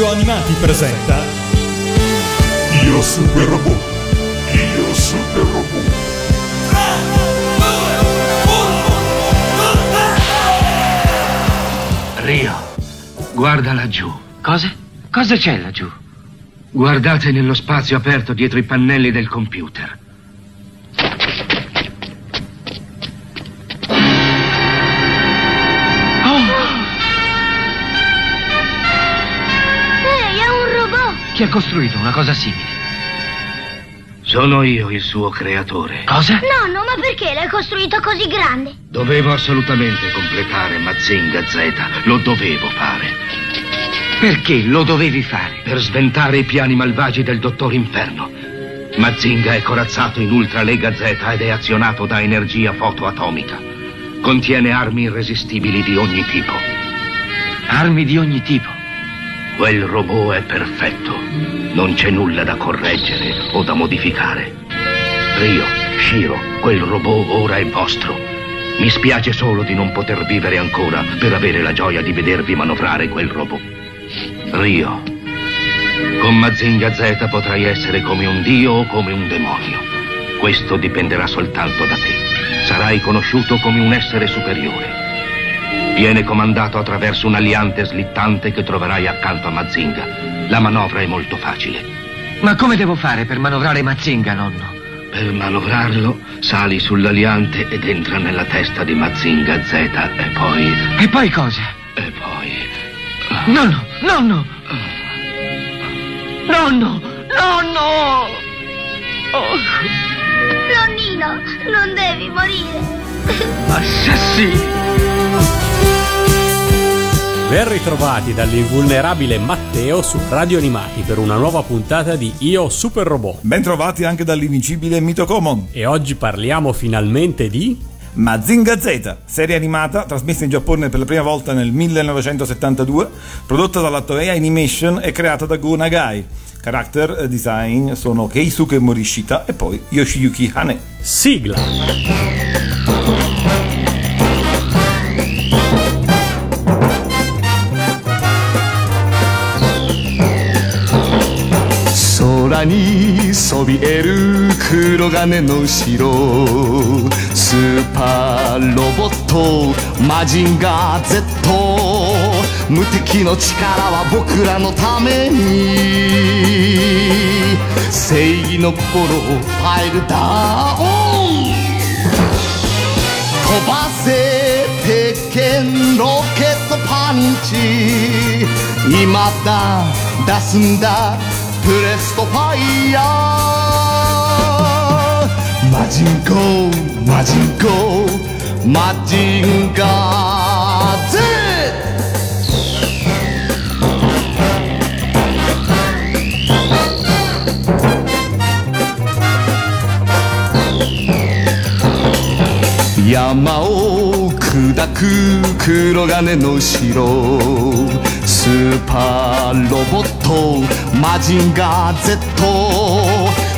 Radio Animati presenta Io Super Robot Io Super Robot Rio, guarda laggiù. Cosa? Cosa c'è laggiù? Guardate nello spazio aperto dietro i pannelli del computer. Chi ha costruito una cosa simile? Sono io il suo creatore. Cosa? Nonno, ma perché l'hai costruito così grande? Dovevo assolutamente completare Mazinga Z. Lo dovevo fare. Perché lo dovevi fare? Per sventare i piani malvagi del dottor Inferno. Mazinga è corazzato in Ultra Lega Z ed è azionato da energia fotoatomica. Contiene armi irresistibili di ogni tipo. Armi di ogni tipo. Quel robot è perfetto. Non c'è nulla da correggere o da modificare. Rio, Shiro, quel robot ora è vostro. Mi spiace solo di non poter vivere ancora per avere la gioia di vedervi manovrare quel robot. Rio, con Mazinga Z potrai essere come un dio o come un demonio. Questo dipenderà soltanto da te. Sarai conosciuto come un essere superiore. Viene comandato attraverso un aliante slittante che troverai accanto a Mazinga. La manovra è molto facile. Ma come devo fare per manovrare Mazinga, nonno? Per manovrarlo, sali sull'aliante ed entra nella testa di Mazinga Z e poi... E poi cosa? e poi... Nonno, nonno! Nonno, nonno! Oh, Nonnino, non devi morire! assassini! Ben ritrovati dall'invulnerabile Matteo su Radio Animati per una nuova puntata di Io Super Robot. Bentrovati anche dall'invincibile Mito Common. E oggi parliamo finalmente di... Mazinga Z, serie animata trasmessa in Giappone per la prima volta nel 1972, prodotta dalla Toei Animation e creata da Go Nagai. Character design sono Keisuke Morishita e poi Yoshiyuki Hane. Sigla. そびえる黒金の城スーパーロボットマジンガー Z 無敵の力は僕らのために。正義の心をファイルダウン飛ばせ鉄拳ロケットパンチ。今だ出すんだ。 그랬어 파이야. 마징고 마징고 마징가드 야마오 크다크 그러가네 노시로. 스팔로보토 マジンガー Z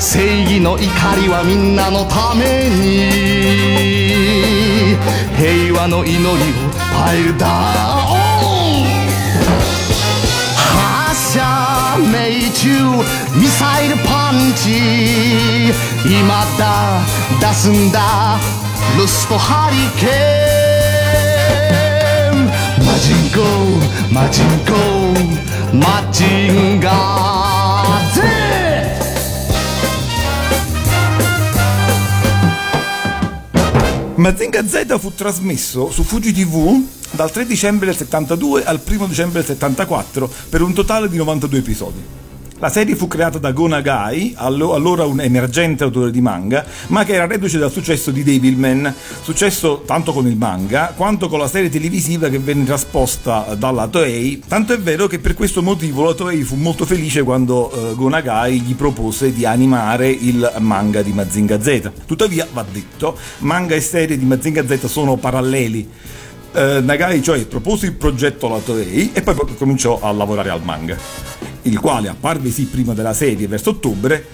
正義の怒りはみんなのために。平和の祈りをファイルダウン発射命中ミサイルパンチ。今だ出すんだ。ルストハリケーン。 마징고 마징고 마징가세 Mazinga Z fu trasmesso su Fuji TV dal 3 dicembre del 72 al 1 dicembre del 74 per un totale di 92 episodi. La serie fu creata da Go Nagai, allo- allora un emergente autore di manga, ma che era reduce dal successo di Devilman, successo tanto con il manga quanto con la serie televisiva che venne trasposta dalla Toei, tanto è vero che per questo motivo la Toei fu molto felice quando eh, Go Nagai gli propose di animare il manga di Mazinga Z. Tuttavia, va detto, manga e serie di Mazinga Z sono paralleli. Eh, Nagai cioè propose il progetto alla Toei e poi cominciò a lavorare al manga, il quale apparve sì prima della serie verso ottobre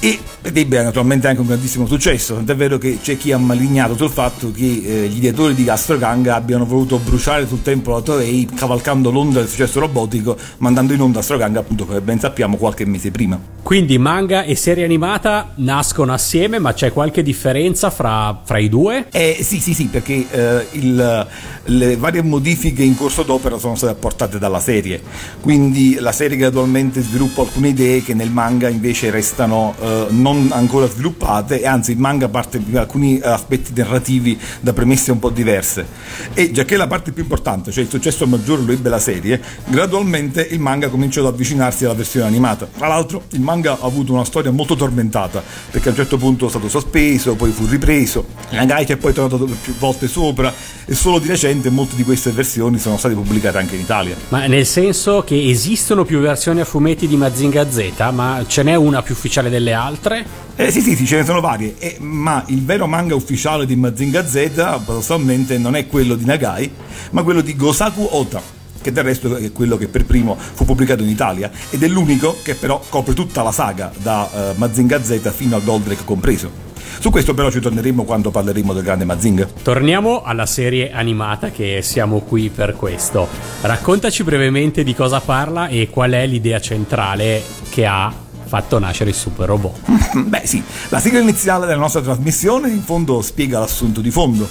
e ed ebbe naturalmente anche un grandissimo successo, tant'è vero che c'è chi ha malignato sul fatto che eh, gli ideatori di Gastroganga abbiano voluto bruciare sul tempio la Toei cavalcando l'onda del successo robotico, mandando in onda Astroganga appunto come ben sappiamo qualche mese prima. Quindi manga e serie animata nascono assieme, ma c'è qualche differenza fra, fra i due? Eh, sì, sì, sì, perché eh, il, le varie modifiche in corso d'opera sono state apportate dalla serie, quindi la serie gradualmente sviluppa alcune idee che nel manga invece restano eh, non ancora sviluppate e anzi il manga parte di alcuni aspetti narrativi da premesse un po' diverse. E già che la parte più importante, cioè il successo maggiore lo ebbe la serie, gradualmente il manga cominciò ad avvicinarsi alla versione animata. Tra l'altro il manga ha avuto una storia molto tormentata, perché a un certo punto è stato sospeso, poi fu ripreso, Nagai è poi tornato più volte sopra e solo di recente molte di queste versioni sono state pubblicate anche in Italia. Ma nel senso che esistono più versioni a fumetti di Mazinga Z, ma ce n'è una più ufficiale delle altre? Eh, sì, sì, sì, ce ne sono varie, eh, ma il vero manga ufficiale di Mazinga Z, paradossalmente, non è quello di Nagai, ma quello di Gosaku Ota che del resto è quello che per primo fu pubblicato in Italia ed è l'unico che però copre tutta la saga da uh, Mazinga Z fino a Goldrake compreso. Su questo però ci torneremo quando parleremo del grande Mazinga. Torniamo alla serie animata che siamo qui per questo. Raccontaci brevemente di cosa parla e qual è l'idea centrale che ha fatto nascere il super robot. Beh sì, la sigla iniziale della nostra trasmissione in fondo spiega l'assunto di fondo.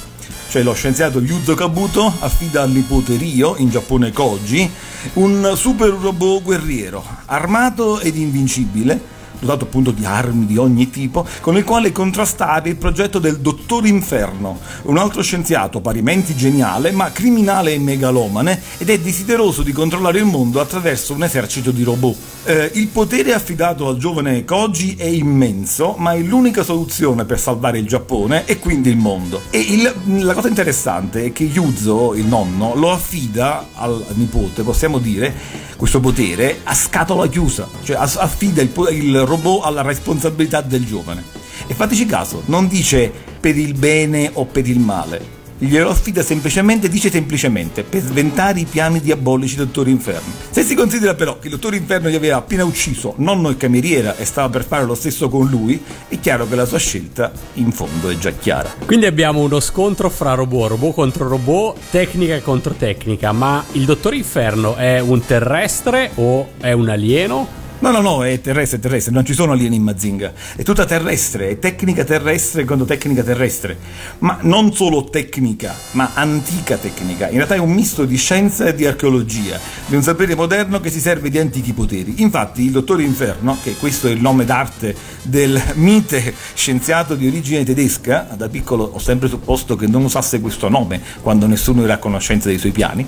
Cioè lo scienziato Yuzo Kabuto affida al nipote Ryo, in Giappone Koji, un super robot guerriero, armato ed invincibile, dotato appunto di armi di ogni tipo, con il quale contrastare il progetto del Dottor Inferno, un altro scienziato parimenti geniale ma criminale e megalomane ed è desideroso di controllare il mondo attraverso un esercito di robot. Eh, il potere affidato al giovane Koji è immenso, ma è l'unica soluzione per salvare il Giappone e quindi il mondo. E il, la cosa interessante è che Yuzo, il nonno, lo affida al nipote, possiamo dire, questo potere a scatola chiusa, cioè affida il, il robot alla responsabilità del giovane. E fateci caso, non dice per il bene o per il male, glielo affida semplicemente, dice semplicemente, per sventare i piani diabolici del Dottor Inferno. Se si considera però che il Dottor Inferno gli aveva appena ucciso nonno e cameriera e stava per fare lo stesso con lui, è chiaro che la sua scelta in fondo è già chiara. Quindi abbiamo uno scontro fra robot, robot contro robot, tecnica contro tecnica, ma il Dottor Inferno è un terrestre o è un alieno? No, no, no, è terrestre, è terrestre, non ci sono alieni in Mazinga. È tutta terrestre, è tecnica terrestre contro tecnica terrestre. Ma non solo tecnica, ma antica tecnica. In realtà è un misto di scienza e di archeologia, di un sapere moderno che si serve di antichi poteri. Infatti il Dottore Inferno, che questo è il nome d'arte del mite scienziato di origine tedesca, da piccolo ho sempre supposto che non usasse questo nome quando nessuno era a conoscenza dei suoi piani,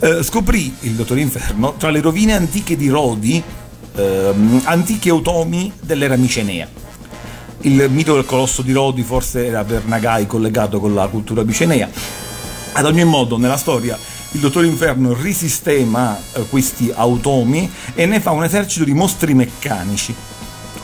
eh, scoprì il Dottore Inferno tra le rovine antiche di Rodi, ehm, antichi automi dell'era micenea. Il mito del colosso di Rodi forse era per Nagai collegato con la cultura micenea. Ad ogni modo, nella storia il dottor Inferno risistema eh, questi automi e ne fa un esercito di mostri meccanici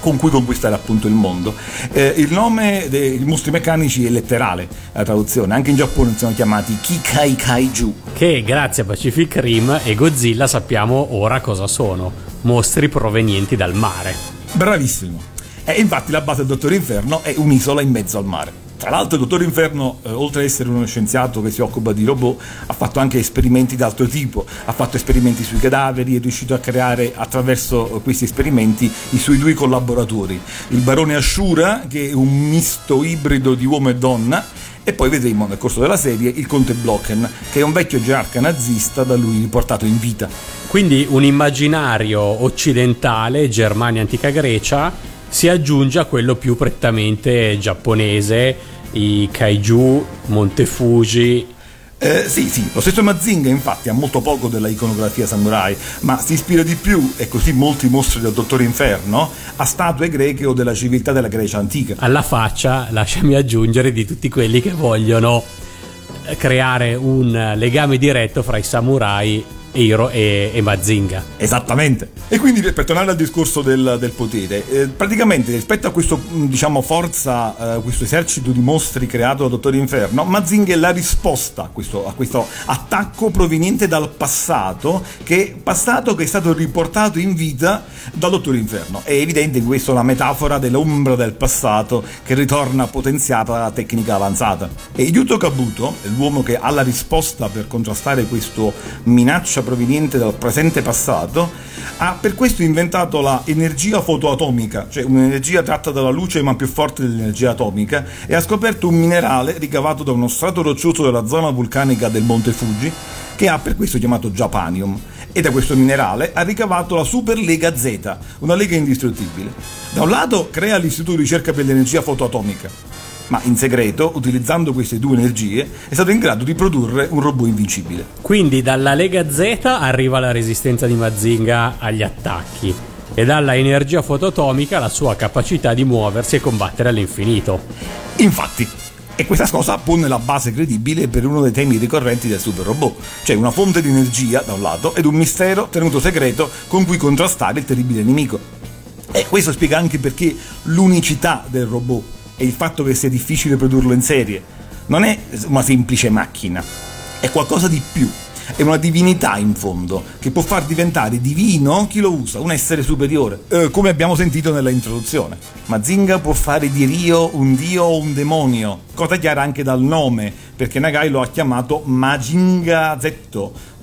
con cui conquistare appunto il mondo. Eh, il nome dei mostri meccanici è letterale, la traduzione, anche in Giappone sono chiamati Kikai Kaiju. Che grazie a Pacific Rim e Godzilla sappiamo ora cosa sono, mostri provenienti dal mare. Bravissimo. E infatti la base del Dottor Inferno è un'isola in mezzo al mare. Tra l'altro il Dottor Inferno, eh, oltre ad essere uno scienziato che si occupa di robot, ha fatto anche esperimenti di altro tipo, ha fatto esperimenti sui cadaveri, è riuscito a creare attraverso questi esperimenti i suoi due collaboratori, il barone Ashura, che è un misto ibrido di uomo e donna, e poi vedremo nel corso della serie il conte Blocken, che è un vecchio gerarca nazista da lui riportato in vita. Quindi un immaginario occidentale, Germania antica Grecia, si aggiunge a quello più prettamente giapponese, i kaiju, Monte Fuji. Eh, sì, sì, lo stesso Mazinga infatti ha molto poco della iconografia samurai, ma si ispira di più, e così molti mostri del Dottore Inferno, a statue greche o della civiltà della Grecia antica. Alla faccia, lasciami aggiungere, di tutti quelli che vogliono creare un legame diretto fra i samurai e, e, e Mazinga. Esattamente. E quindi per, tornare al discorso del, del potere, eh, praticamente rispetto a questo, mh, diciamo, forza, eh, questo esercito di mostri creato da Dottore Inferno, Mazinga è la risposta a questo, a questo attacco proveniente dal passato, che, passato che è stato riportato in vita dal Dottore Inferno. È evidente in questo la metafora dell'ombra del passato che ritorna potenziata dalla tecnica avanzata. E Yuto Kabuto, l'uomo che ha la risposta per contrastare questa minaccia proveniente dal presente passato, ha per questo inventato la energia fotoatomica, cioè un'energia tratta dalla luce ma più forte dell'energia atomica, e ha scoperto un minerale ricavato da uno strato roccioso della zona vulcanica del Monte Fuji, che ha per questo chiamato Japanium. E da questo minerale ha ricavato la Super Lega Z, una lega indistruttibile. Da un lato crea l'Istituto di ricerca per l'energia fotoatomica, ma in segreto, utilizzando queste due energie, è stato in grado di produrre un robot invincibile. Quindi dalla Lega Z arriva la resistenza di Mazinga agli attacchi e dalla energia fotoatomica la sua capacità di muoversi e combattere all'infinito. Infatti, e questa cosa pone la base credibile per uno dei temi ricorrenti del super robot, cioè una fonte di energia da un lato ed un mistero tenuto segreto con cui contrastare il terribile nemico. E questo spiega anche perché l'unicità del robot e il fatto che sia difficile produrlo in serie non è una semplice macchina, è qualcosa di più. È una divinità in fondo che può far diventare divino chi lo usa, un essere superiore, eh, come abbiamo sentito nella introduzione. Mazinga può fare di Rio un dio o un demonio, cosa chiara anche dal nome, perché Nagai lo ha chiamato Majinga Z,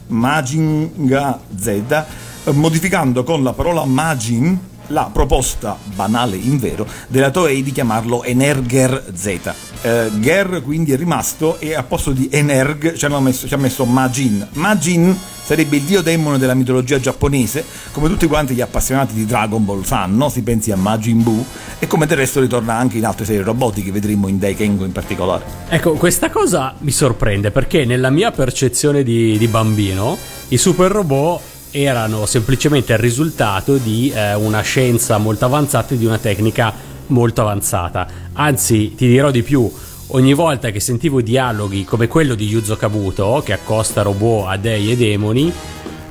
Majinga Z, modificando con la parola Majin la proposta, banale in vero, della Toei di chiamarlo Energer Z. Eh, Ger quindi è rimasto e a posto di Energ ci, messo, ci ha messo Majin. Majin sarebbe il dio demone della mitologia giapponese, come tutti quanti gli appassionati di Dragon Ball sanno, si pensi a Majin Buu, e come del resto ritorna anche in altre serie robotiche, vedremo in Daikengo in particolare. Ecco, questa cosa mi sorprende perché nella mia percezione di, di bambino i super robot erano semplicemente il risultato di eh, una scienza molto avanzata e di una tecnica molto avanzata. Anzi, ti dirò di più, ogni volta che sentivo dialoghi come quello di Yuzo Kabuto, che accosta robot a dei e demoni,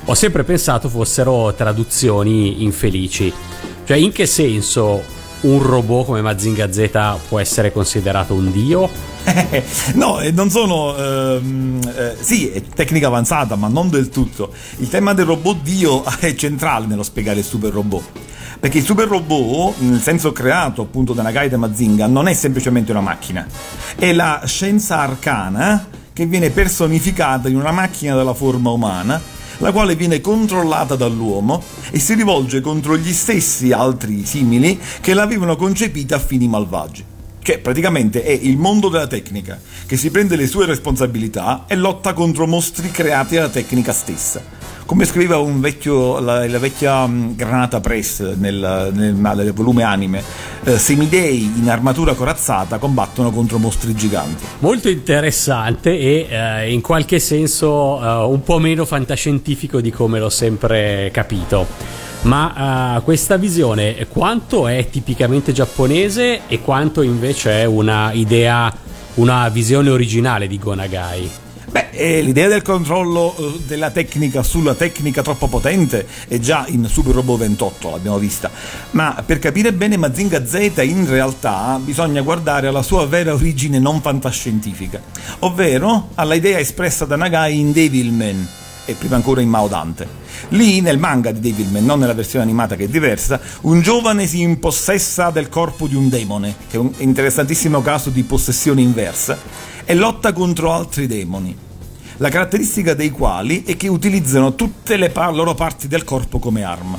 ho sempre pensato fossero traduzioni infelici. Cioè, in che senso un robot come Mazinga Z può essere considerato un dio? no, e non sono. ehm, eh, sì, è tecnica avanzata, ma non del tutto. Il tema del robot Dio è centrale nello spiegare il super robot. Perché il super robot, nel senso creato appunto da Nagai e da Mazinga, non è semplicemente una macchina, è la scienza arcana che viene personificata in una macchina della forma umana, la quale viene controllata dall'uomo e si rivolge contro gli stessi altri simili che l'avevano concepita a fini malvagi. Cioè, praticamente è il mondo della tecnica che si prende le sue responsabilità e lotta contro mostri creati dalla tecnica stessa. Come scriveva la, la vecchia um, Granata Press nel, nel, nel volume anime, eh, semidei in armatura corazzata combattono contro mostri giganti. Molto interessante e eh, in qualche senso eh, un po' meno fantascientifico di come l'ho sempre capito. Ma uh, questa visione quanto è tipicamente giapponese e quanto invece è una idea, una visione originale di Gonagai? Beh, eh, l'idea del controllo eh, della tecnica sulla tecnica troppo potente è già in Super Robot 28, l'abbiamo vista. Ma per capire bene Mazinga Z in realtà bisogna guardare alla sua vera origine non fantascientifica, ovvero alla idea espressa da Nagai in Devilman e prima ancora in Mao Dante. Lì, nel manga di Devilman, non nella versione animata che è diversa, un giovane si impossessa del corpo di un demone, che è un interessantissimo caso di possessione inversa, e lotta contro altri demoni. La caratteristica dei quali è che utilizzano tutte le par- loro parti del corpo come arma.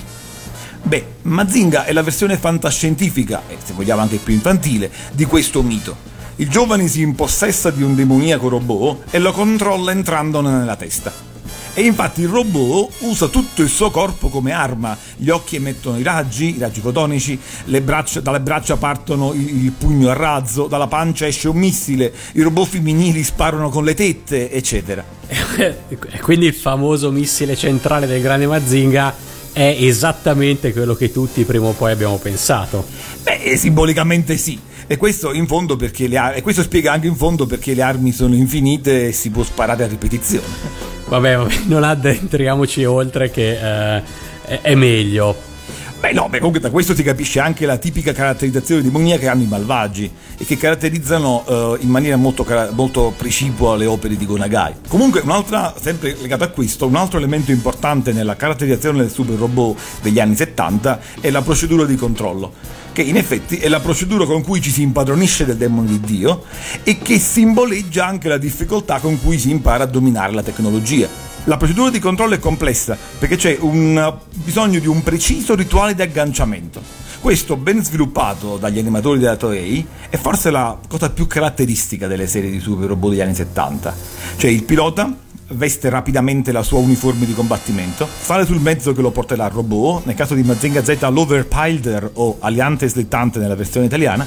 Beh, Mazinga è la versione fantascientifica, e se vogliamo anche più infantile, di questo mito. Il giovane si impossessa di un demoniaco robot e lo controlla entrandone nella testa. E infatti il robot usa tutto il suo corpo come arma, gli occhi emettono i raggi, i raggi fotonici, braccia, dalle braccia partono il, il pugno a razzo, dalla pancia esce un missile, i robot femminili sparano con le tette, eccetera. Quindi il famoso missile centrale del grande Mazinga è esattamente quello che tutti prima o poi abbiamo pensato. Beh, simbolicamente sì. E questo, in fondo perché le ar- e questo spiega anche in fondo perché le armi sono infinite e si può sparare a ripetizione. Vabbè, vabbè, non addentriamoci oltre che eh, è, è meglio. Beh no, beh, comunque da questo si capisce anche la tipica caratterizzazione di Monia che hanno i malvagi e che caratterizzano eh, in maniera molto, molto precipua le opere di Gonagai. Comunque, un'altra, sempre legato a questo, un altro elemento importante nella caratterizzazione del super robot degli anni 70 è la procedura di controllo che in effetti è la procedura con cui ci si impadronisce del demone di Dio e che simboleggia anche la difficoltà con cui si impara a dominare la tecnologia. La procedura di controllo è complessa perché c'è un bisogno di un preciso rituale di agganciamento. Questo, ben sviluppato dagli animatori della Toei, è forse la cosa più caratteristica delle serie di super robot degli anni 70. Cioè il pilota veste rapidamente la sua uniforme di combattimento, sale sul mezzo che lo porterà al robot, nel caso di Mazinga Z l'Overpilder o Aliante Slittante nella versione italiana,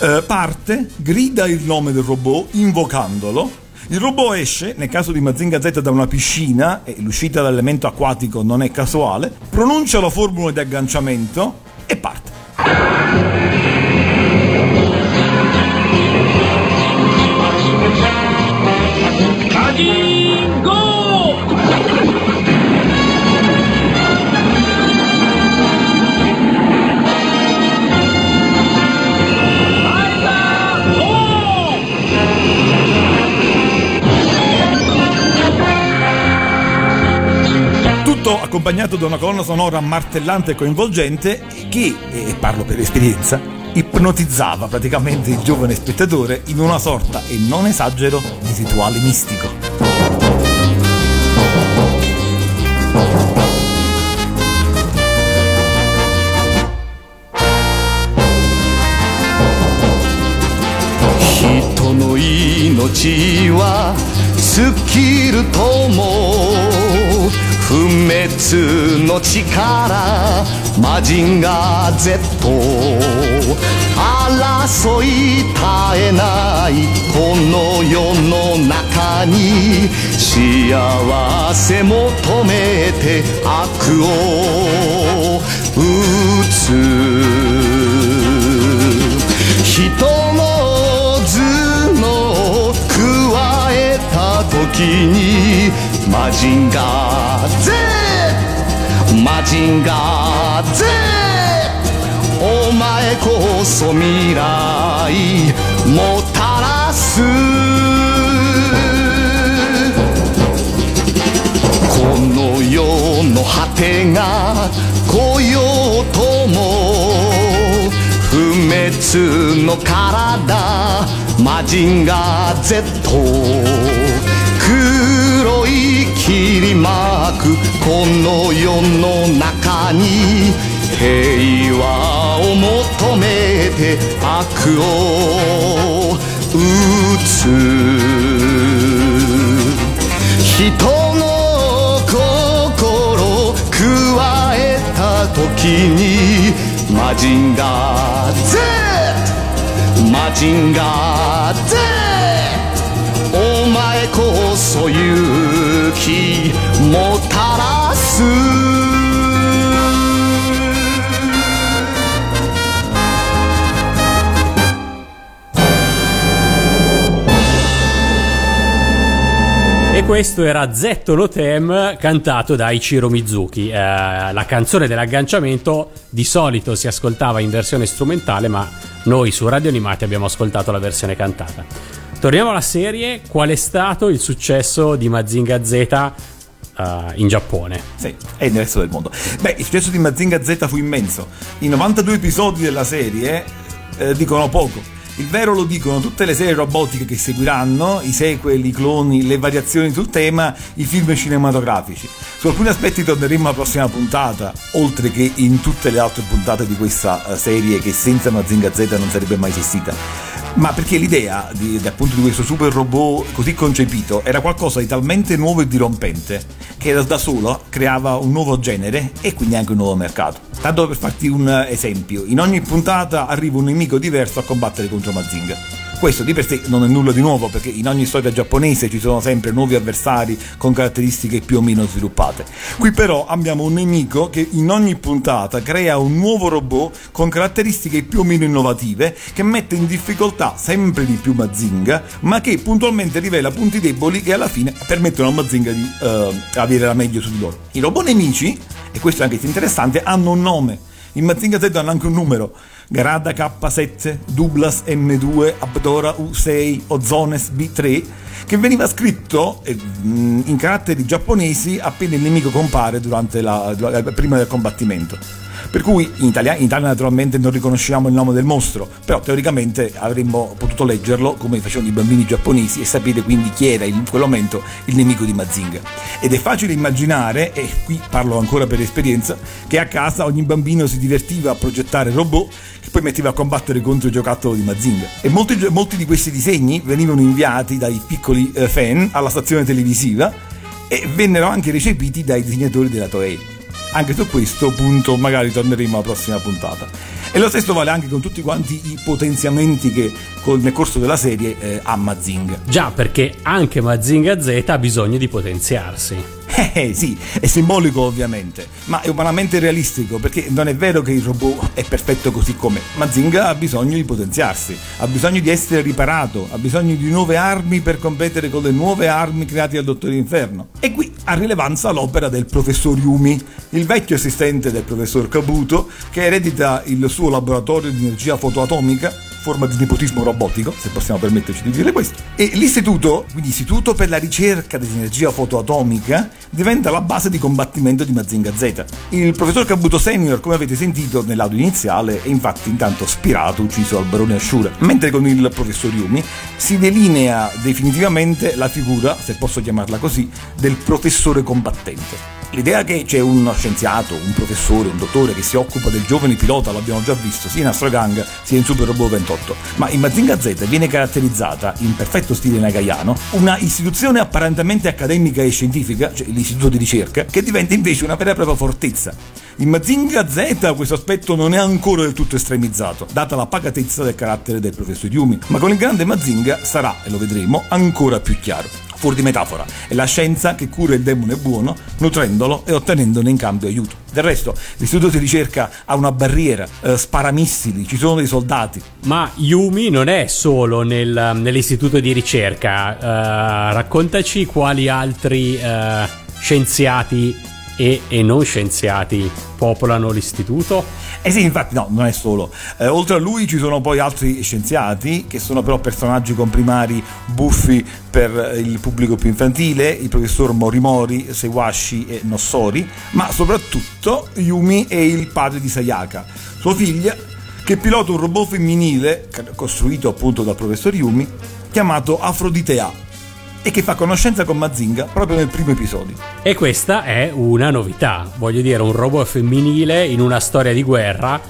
eh, parte, grida il nome del robot invocandolo, il robot esce, nel caso di Mazinga Z, da una piscina, e l'uscita dall'elemento acquatico non è casuale, pronuncia la formula di agganciamento e parte. Tutto accompagnato da una colonna sonora martellante e coinvolgente che, e parlo per esperienza, ipnotizzava praticamente il giovane spettatore in una sorta, e non esagero, di rituale mistico.「人の命は尽きるとも 不滅の力マジンガー Z 争い絶えないこの世の中に幸せ求めて悪を。打つ。人の頭脳を加えた時にマジンガー Z マジンガー Z お前こそ未来もたらす。この世の果てが来ようとも。不滅の体マジンガー Z 切り巻くこの世の中に平和を求めて悪を打つ人の心加えた時にマジンガー Z マジンガー Z お前こそ勇気もたらすE questo era Zetto Lotem cantato da Ichiro Mizuki. Eh, la canzone dell'agganciamento di solito si ascoltava in versione strumentale, ma noi su Radio Animati abbiamo ascoltato la versione cantata. Torniamo alla serie. Qual è stato il successo di Mazinga Z eh, in Giappone? Sì, e nel resto del mondo. Beh, il successo di Mazinga Z fu immenso. I 92 episodi della serie eh, dicono poco. Il vero lo dicono tutte le serie robotiche che seguiranno, i sequel, i cloni, le variazioni sul tema, i film cinematografici. Su alcuni aspetti torneremo alla prossima puntata, oltre che in tutte le altre puntate di questa eh, serie che senza Mazinga Z non sarebbe mai esistita. Ma perché l'idea di, di, appunto di questo super robot così concepito era qualcosa di talmente nuovo e dirompente che da, da solo creava un nuovo genere e quindi anche un nuovo mercato. Tanto per farti un esempio, in ogni puntata arriva un nemico diverso a combattere contro Mazinga. Questo di per sé non è nulla di nuovo perché in ogni storia giapponese ci sono sempre nuovi avversari con caratteristiche più o meno sviluppate. Qui però abbiamo un nemico che in ogni puntata crea un nuovo robot con caratteristiche più o meno innovative che mette in difficoltà sempre di più Mazinga ma che puntualmente rivela punti deboli che alla fine permettono a Mazinga di eh, avere la meglio su di loro. I robot nemici, e questo è anche interessante, hanno un nome. In Mazinga Z hanno anche un numero. Garada K7, Douglas M2, Abdora U6, Ozones B3, che veniva scritto eh, in caratteri giapponesi appena il nemico compare durante la, prima del combattimento. Per cui in Italia, in Italia naturalmente non riconosciamo il nome del mostro, però teoricamente avremmo potuto leggerlo come facevano i bambini giapponesi e sapere quindi chi era in quel momento il nemico di Mazinga. Ed è facile immaginare, e qui parlo ancora per esperienza, che a casa ogni bambino si divertiva a progettare robot che poi metteva a combattere contro il giocattolo di Mazinga. E molti, molti di questi disegni venivano inviati dai piccoli eh, fan alla stazione televisiva e vennero anche recepiti dai disegnatori della Toei anche su questo punto magari torneremo alla prossima puntata. E lo stesso vale anche con tutti quanti i potenziamenti che nel corso della serie eh, ha Mazinga. Già, perché anche Mazinga Z ha bisogno di potenziarsi. Eh sì, è simbolico ovviamente, ma è umanamente realistico perché non è vero che il robot è perfetto così com'è. Mazinga ha bisogno di potenziarsi, ha bisogno di essere riparato, ha bisogno di nuove armi per competere con le nuove armi create dal Dottore Inferno. E qui ha rilevanza l'opera del professor Yumi, il vecchio assistente del professor Kabuto che eredita il suo laboratorio di energia fotoatomica forma di nepotismo robotico, se possiamo permetterci di dire questo. E l'istituto, quindi Istituto per la ricerca dell'energia fotoatomica, diventa la base di combattimento di Mazinga Z. Il professor Kabuto Senior, come avete sentito nell'audio iniziale, è infatti intanto spirato, ucciso al barone Ashura, mentre con il professor Yumi si delinea definitivamente la figura, se posso chiamarla così, del professore combattente. L'idea che c'è uno scienziato, un professore, un dottore che si occupa del giovane pilota, l'abbiamo già visto sia in Astro Gang sia in Super Robot 28, ma in Mazinga Z viene caratterizzata, in perfetto stile nagayano, una istituzione apparentemente accademica e scientifica, cioè l'istituto di ricerca, che diventa invece una vera e propria fortezza. In Mazinga Z questo aspetto non è ancora del tutto estremizzato, data la pacatezza del carattere del professor Yumi, ma con il grande Mazinga sarà, e lo vedremo, ancora più chiaro fuori di metafora. È la scienza che cura il demone buono, nutrendolo e ottenendone in cambio aiuto. Del resto, l'istituto di ricerca ha una barriera, eh, sparamissili, ci sono dei soldati. Ma Yumi non è solo nel, nell'istituto di ricerca. Uh, raccontaci quali altri uh, scienziati e, e non scienziati popolano l'istituto? Eh sì, infatti no, non è solo. Eh, oltre a lui ci sono poi altri scienziati che sono però personaggi comprimari buffi per il pubblico più infantile, il professor Morimori, Seiwashi e Nossori, ma soprattutto Yumi è il padre di Sayaka, sua figlia che pilota un robot femminile costruito appunto dal professor Yumi chiamato Afroditea e che fa conoscenza con Mazinga proprio nel primo episodio. E questa è una novità, voglio dire, un robot femminile in una storia di guerra,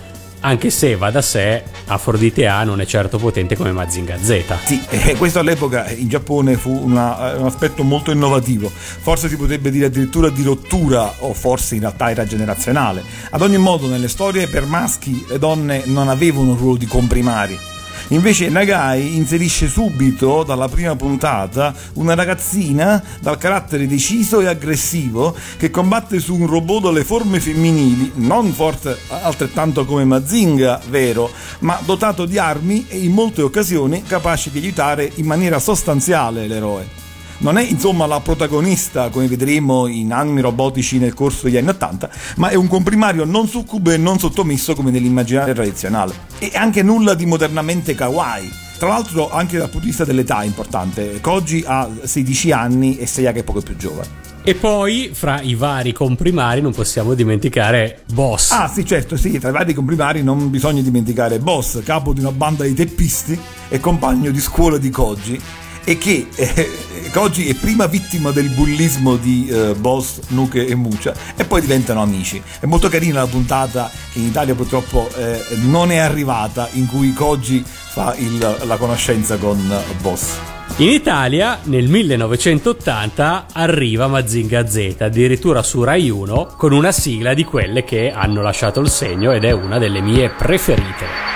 anche se va da sé, Afrodite A non è certo potente come Mazinga Z. Sì, e questo all'epoca in Giappone fu una, un aspetto molto innovativo, forse si potrebbe dire addirittura di rottura o forse in realtà era generazionale. Ad ogni modo nelle storie per maschi le donne non avevano un ruolo di comprimari Invece Nagai inserisce subito dalla prima puntata una ragazzina dal carattere deciso e aggressivo che combatte su un robot dalle forme femminili, non forte altrettanto come Mazinga, vero, ma dotato di armi e in molte occasioni capace di aiutare in maniera sostanziale l'eroe. Non è insomma la protagonista, come vedremo in anime robotici nel corso degli anni 80, ma è un comprimario non succube e non sottomesso come nell'immaginario tradizionale. E anche nulla di modernamente kawaii. Tra l'altro anche dal punto di vista dell'età è importante. Koji ha 16 anni e Seiya che è poco più giovane. E poi, fra i vari comprimari, non possiamo dimenticare Boss. Ah, sì, certo, sì, tra i vari comprimari non bisogna dimenticare Boss, capo di una banda di teppisti e compagno di scuola di Koji, e che eh, oggi è prima vittima del bullismo di eh, Boss, Nuke e Mucia e poi diventano amici. È molto carina la puntata che in Italia purtroppo eh, non è arrivata in cui Koji fa il, la conoscenza con Boss. In Italia nel 1980 arriva Mazinga Z, addirittura su Rai 1, con una sigla di quelle che hanno lasciato il segno ed è una delle mie preferite.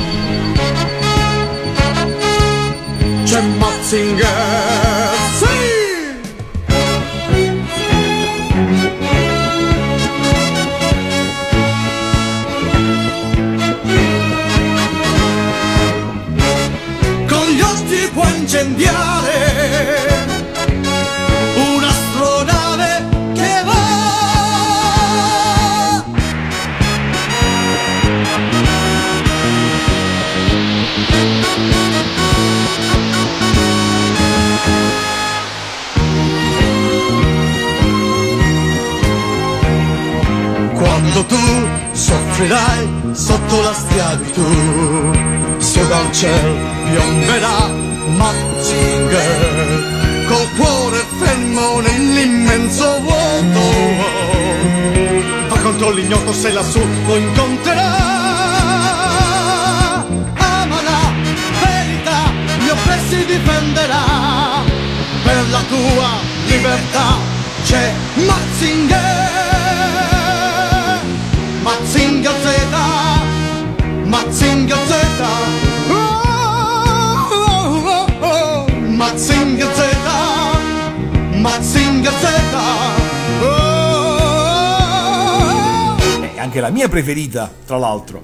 sì! Con gli occhi può incendiare soffrirai sotto la schiavitù. Su dal cielo piomberà Mazinger col cuore fermo nell'immenso vuoto. Va contro l'ignoto se lassù lo incontrerà. Ama la verità gli oppressi difenderà. Per la tua libertà c'è Mazinger Mazinga Z Mazinga Z oh. È anche la mia preferita, tra l'altro.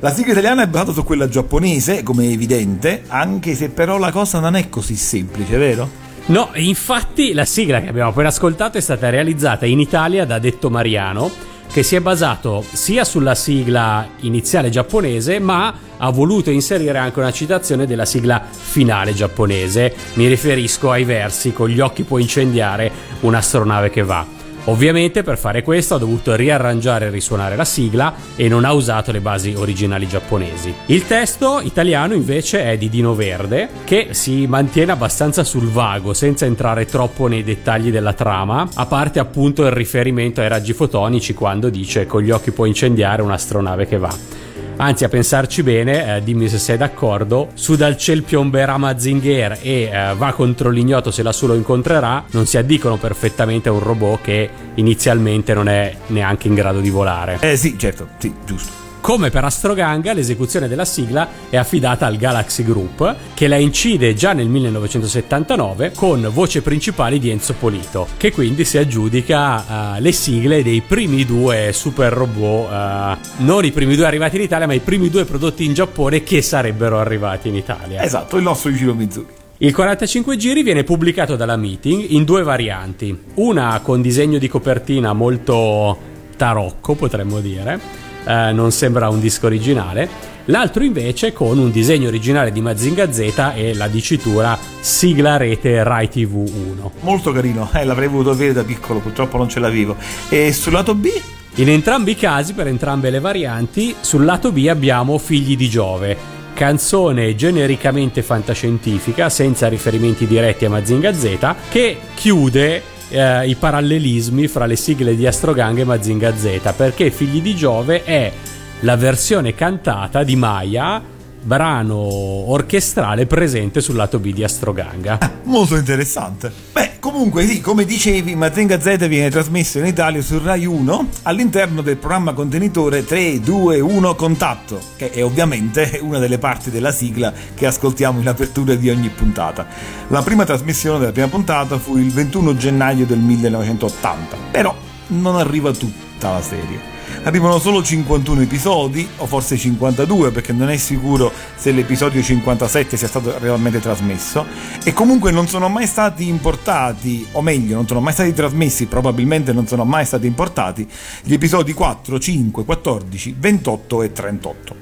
La sigla italiana è basata su quella giapponese, come è evidente, anche se però la cosa non è così semplice, vero? No, infatti la sigla che abbiamo appena ascoltato è stata realizzata in Italia da Detto Mariano, che si è basato sia sulla sigla iniziale giapponese, ma ha voluto inserire anche una citazione della sigla finale giapponese. Mi riferisco ai versi con gli occhi può incendiare un'astronave che va. Ovviamente per fare questo ha dovuto riarrangiare e risuonare la sigla e non ha usato le basi originali giapponesi. Il testo italiano invece è di Dino Verde che si mantiene abbastanza sul vago senza entrare troppo nei dettagli della trama, a parte appunto il riferimento ai raggi fotonici quando dice con gli occhi può incendiare un'astronave che va. Anzi, a pensarci bene, eh, dimmi se sei d'accordo, su dal ciel piomberà Mazinger e eh, va contro l'ignoto se lassù lo incontrerà, non si addicono perfettamente a un robot che inizialmente non è neanche in grado di volare. Eh sì, certo, sì, giusto. Come per Astroganga, l'esecuzione della sigla è affidata al Galaxy Group, che la incide già nel 1979 con voce principali di Enzo Polito, che quindi si aggiudica uh, le sigle dei primi due super robot, uh, non i primi due arrivati in Italia, ma i primi due prodotti in Giappone che sarebbero arrivati in Italia. Esatto, il nostro Ichiro Mizuri. Il 45 giri viene pubblicato dalla Meeting in due varianti, una con disegno di copertina molto tarocco, potremmo dire, eh, non sembra un disco originale, l'altro invece con un disegno originale di Mazinga Z e la dicitura sigla rete Rai TV 1. Molto carino, eh, l'avrei voluto avere da piccolo, purtroppo non ce l'avevo. E sul lato B? In entrambi i casi, per entrambe le varianti, sul lato B abbiamo Figli di Giove, canzone genericamente fantascientifica senza riferimenti diretti a Mazinga Z che chiude eh, i parallelismi fra le sigle di Astrogang e Mazinga Z perché Figli di Giove è la versione cantata di Maya brano orchestrale presente sul lato B di Astroganga. Ah, molto interessante. Beh, comunque sì, come dicevi, Mazinga Z viene trasmesso in Italia su Rai 1 all'interno del programma contenitore 3, 2, 1 Contatto, che è ovviamente una delle parti della sigla che ascoltiamo in apertura di ogni puntata. La prima trasmissione della prima puntata fu il 21 gennaio del 1980, però non arriva tutta la serie arrivano solo 51 episodi, o forse 52 perché non è sicuro se l'episodio 57 sia stato realmente trasmesso, e comunque non sono mai stati importati, o meglio, non sono mai stati trasmessi, probabilmente non sono mai stati importati, gli episodi 4, 5, 14, 28 e 38.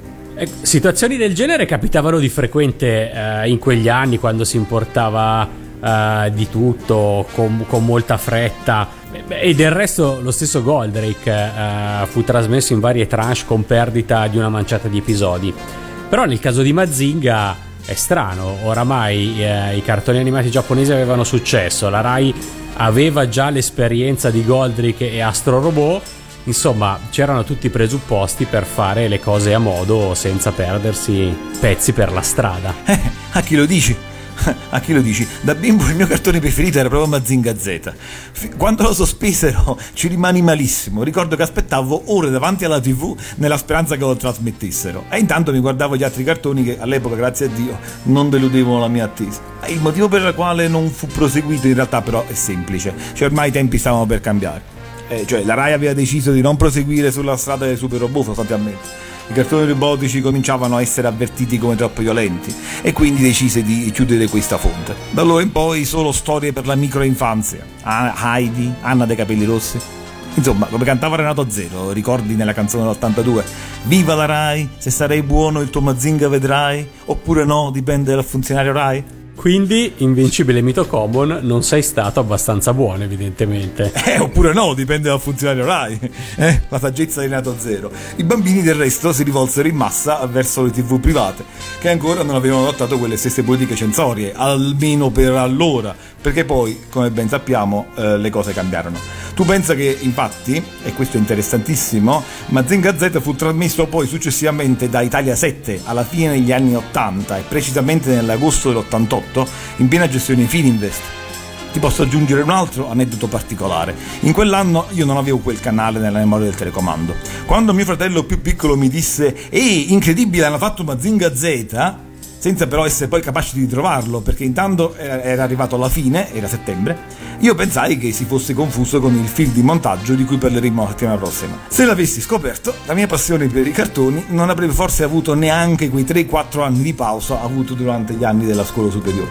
Situazioni del genere capitavano di frequente eh, in quegli anni quando si importava eh, di tutto con, con molta fretta e del resto lo stesso Goldrake uh, fu trasmesso in varie tranche con perdita di una manciata di episodi. Però nel caso di Mazinga è strano, oramai eh, i cartoni animati giapponesi avevano successo, la Rai aveva già l'esperienza di Goldrick e Astro Robot, insomma c'erano tutti i presupposti per fare le cose a modo senza perdersi pezzi per la strada. Eh, a chi lo dici? A chi lo dici? Da bimbo il mio cartone preferito era proprio Mazinga Z. Quando lo sospesero ci rimani malissimo. Ricordo che aspettavo ore davanti alla TV nella speranza che lo trasmettessero. E intanto mi guardavo gli altri cartoni che all'epoca, grazie a Dio, non deludevano la mia attesa. Il motivo per il quale non fu proseguito in realtà però è semplice. Cioè ormai i tempi stavano per cambiare. Eh, cioè la Rai aveva deciso di non proseguire sulla strada dei super robot sostanzialmente. I cartoni robotici cominciavano a essere avvertiti come troppo violenti e quindi decise di chiudere questa fonte. Da allora in poi solo storie per la microinfanzia. Ah, Heidi, Anna dei capelli rossi. Insomma, come cantava Renato Zero, ricordi nella canzone dell'82? Viva la Rai, se sarei buono il tuo Mazinga vedrai, oppure no, dipende dal funzionario Rai. Quindi, Invincibile Mito Common, non sei stato abbastanza buono, evidentemente. Eh, oppure no, dipende dal funzionario Rai. Eh, la saggezza di Renato Zero. I bambini del resto si rivolsero in massa verso le tv private, che ancora non avevano adottato quelle stesse politiche censorie, almeno per allora, perché poi, come ben sappiamo, eh, le cose cambiarono. Tu pensa che, infatti, e questo è interessantissimo, Mazinga Z fu trasmesso poi successivamente da Italia 7 alla fine degli anni 80 e precisamente nell'agosto dell'88 in piena gestione Fininvest. Ti posso aggiungere un altro aneddoto particolare. In quell'anno io non avevo quel canale nella memoria del telecomando. Quando mio fratello più piccolo mi disse Ehi, incredibile, hanno fatto Mazinga Z, senza però essere poi capaci di trovarlo, perché intanto era arrivato alla fine, era settembre, io pensai che si fosse confuso con il film di montaggio di cui parleremo la settimana prossima. Se l'avessi scoperto, la mia passione per i cartoni non avrebbe forse avuto neanche quei 3-4 anni di pausa avuto durante gli anni della scuola superiore.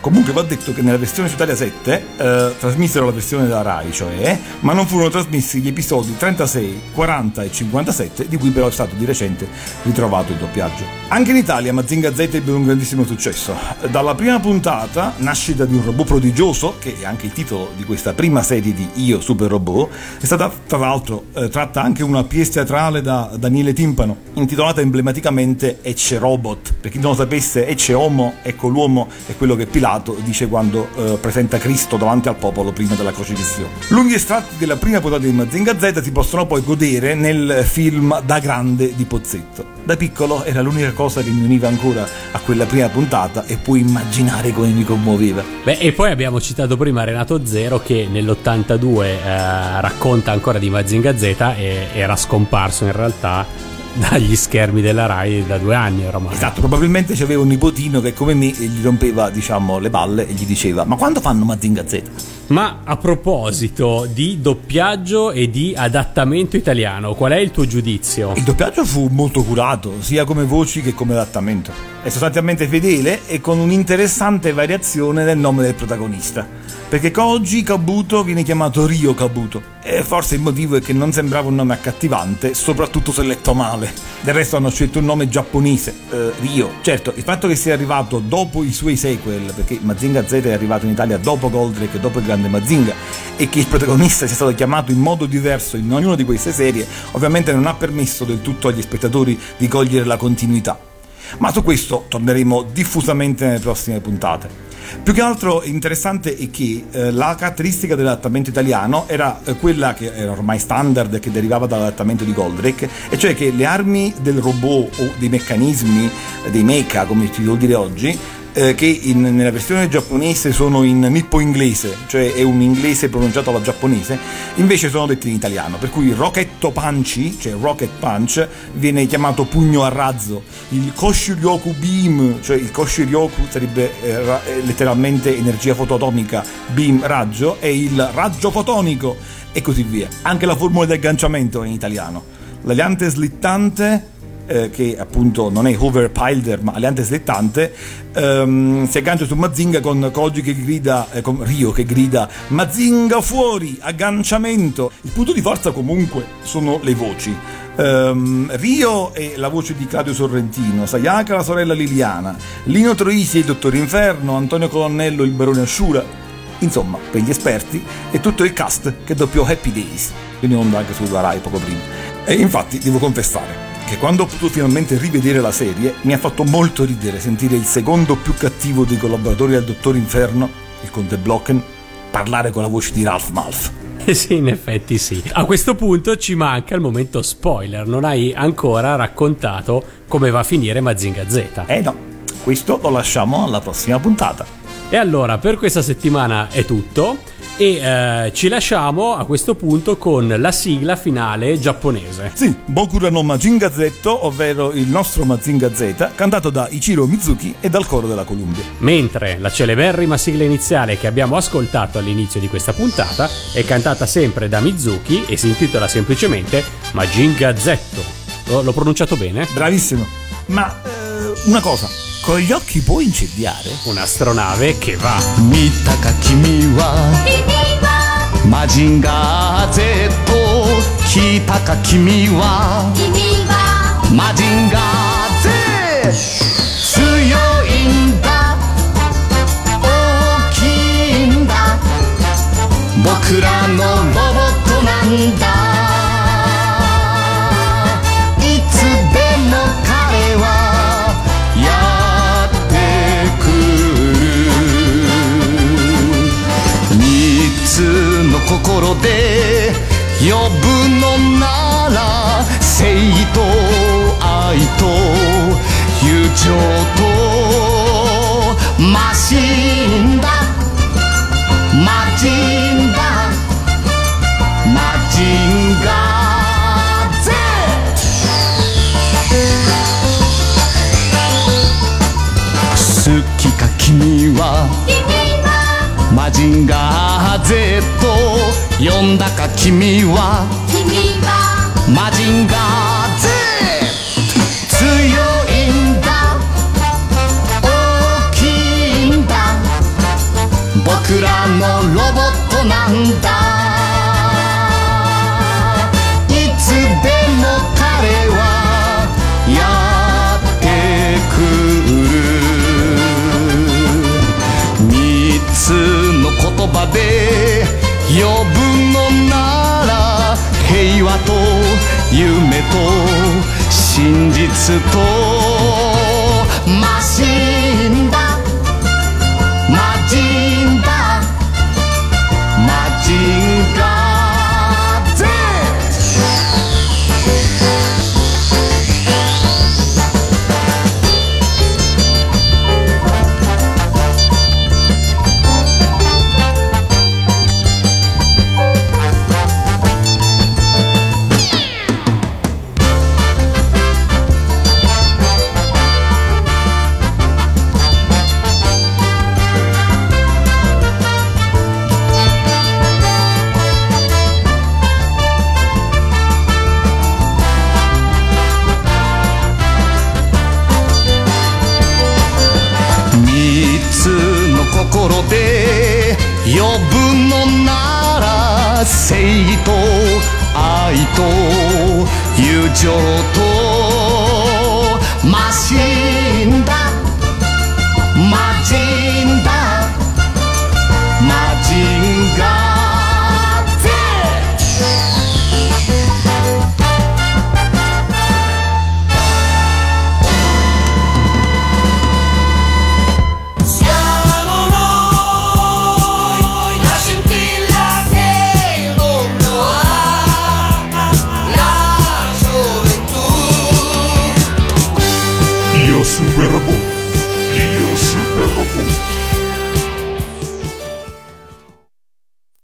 Comunque va detto che nella versione su Italia 7 eh, trasmisero la versione della Rai, cioè, ma non furono trasmessi gli episodi 36, 40 e 57, di cui però è stato di recente ritrovato il doppiaggio. Anche in Italia Mazinga Z ebbe un grandissimo successo. Dalla prima puntata, Nascita di un robot prodigioso, che è anche il titolo di questa prima serie di Io Super Robot, è stata tra l'altro eh, tratta anche una pièce teatrale da Daniele Timpano, intitolata emblematicamente Ecce Robot. Per chi non lo sapesse, Ecce Homo, ecco l'uomo, è quello che Pilato dice quando eh, presenta Cristo davanti al popolo prima della crocifissione. Lunghi estratti della prima puntata di Mazinga Z si possono poi godere nel film Da grande di Pozzetto. Da piccolo era l'unica cosa che mi univa ancora a quella prima puntata e puoi immaginare come mi commuoveva. Beh, e poi abbiamo citato prima Renato Zero che nell'82 eh, racconta ancora di Mazinga Z e era scomparso in realtà dagli schermi della Rai da due anni oramai. Esatto, probabilmente c'aveva un nipotino che come me gli rompeva, diciamo, le balle e gli diceva "Ma quando fanno Mazinga Z?" Ma a proposito di doppiaggio e di adattamento italiano, qual è il tuo giudizio? Il doppiaggio fu molto curato, sia come voci che come adattamento. È sostanzialmente fedele e con un'interessante variazione del nome del protagonista. Perché Koji Kabuto viene chiamato Ryo Kabuto. E forse il motivo è che non sembrava un nome accattivante, soprattutto se letto male. Del resto hanno scelto un nome giapponese, eh, Ryo. Certo, il fatto che sia arrivato dopo i suoi sequel, perché Mazinga Z è arrivato in Italia dopo Goldrake dopo il Grande Mazinga, e che il protagonista sia stato chiamato in modo diverso in ognuna di queste serie, ovviamente non ha permesso del tutto agli spettatori di cogliere la continuità. Ma su questo torneremo diffusamente nelle prossime puntate. Più che altro interessante è che eh, la caratteristica dell'adattamento italiano era eh, quella che era ormai standard che derivava dall'adattamento di Goldrake, e cioè che le armi del robot o dei meccanismi, eh, dei mecha come si vuol dire oggi, eh, che in- nella versione giapponese sono in nippo inglese, cioè è un inglese pronunciato alla giapponese, invece sono detti in italiano, per cui Rocketto Punchi, cioè Rocket Punch, viene chiamato pugno a razzo, il Koshiryoku Beam, cioè il Koshiryoku sarebbe eh, ra- eh, letteralmente energia fotoatomica, beam raggio, e il raggio fotonico, e così via. Anche la formula di agganciamento è in italiano. L'aliante slittante eh, che appunto non è hover pilder ma aliante slettante ehm, si aggancia su Mazinga con Koji che grida eh, con Rio che grida Mazinga fuori agganciamento il punto di forza comunque sono le voci Ehm, Rio è la voce di Claudio Sorrentino, Sayaka la sorella Liliana, Lino Troisi è il Dottor Inferno, Antonio Colonnello il Barone Asciura. Insomma, per gli esperti è tutto il cast che doppiò Happy Days, in onda anche sulla Rai poco prima. E infatti devo confessare che quando ho potuto finalmente rivedere la serie mi ha fatto molto ridere sentire il secondo più cattivo dei collaboratori del Dottor Inferno, il Conte Blocken, parlare con la voce di Ralph Malf. Eh sì, in effetti sì. A questo punto ci manca il momento spoiler. Non hai ancora raccontato come va a finire Mazinga Z. Eh no, questo lo lasciamo alla prossima puntata. E allora, per questa settimana è tutto. E eh, ci lasciamo a questo punto con la sigla finale giapponese. Sì, Bokura no Mazinga Z, ovvero il nostro Mazinga Z, cantato da Ichiro Mizuki e dal coro della Columbia. Mentre la celeberrima sigla iniziale che abbiamo ascoltato all'inizio di questa puntata è cantata sempre da Mizuki e si intitola semplicemente Mazinga Z. L'ho pronunciato bene? Bravissimo. Ma eh, una cosa, con gli occhi puoi incendiare? Un'astronave che va. 見たか君はマジンガー Z 聞いたか君はマジンガー Z 強いんだ大きいんだ僕らのロボットなんだ の心で呼ぶのなら正と愛と友情とマシンだ。マジンだ。マジンガー Z 好きか君は。マジンガー Z 呼んだか君は。マジンガー Z 強いんだ。大きいんだ。僕らのロボットなんだ。葉で呼ぶのなら平和と夢と真実とマシンだ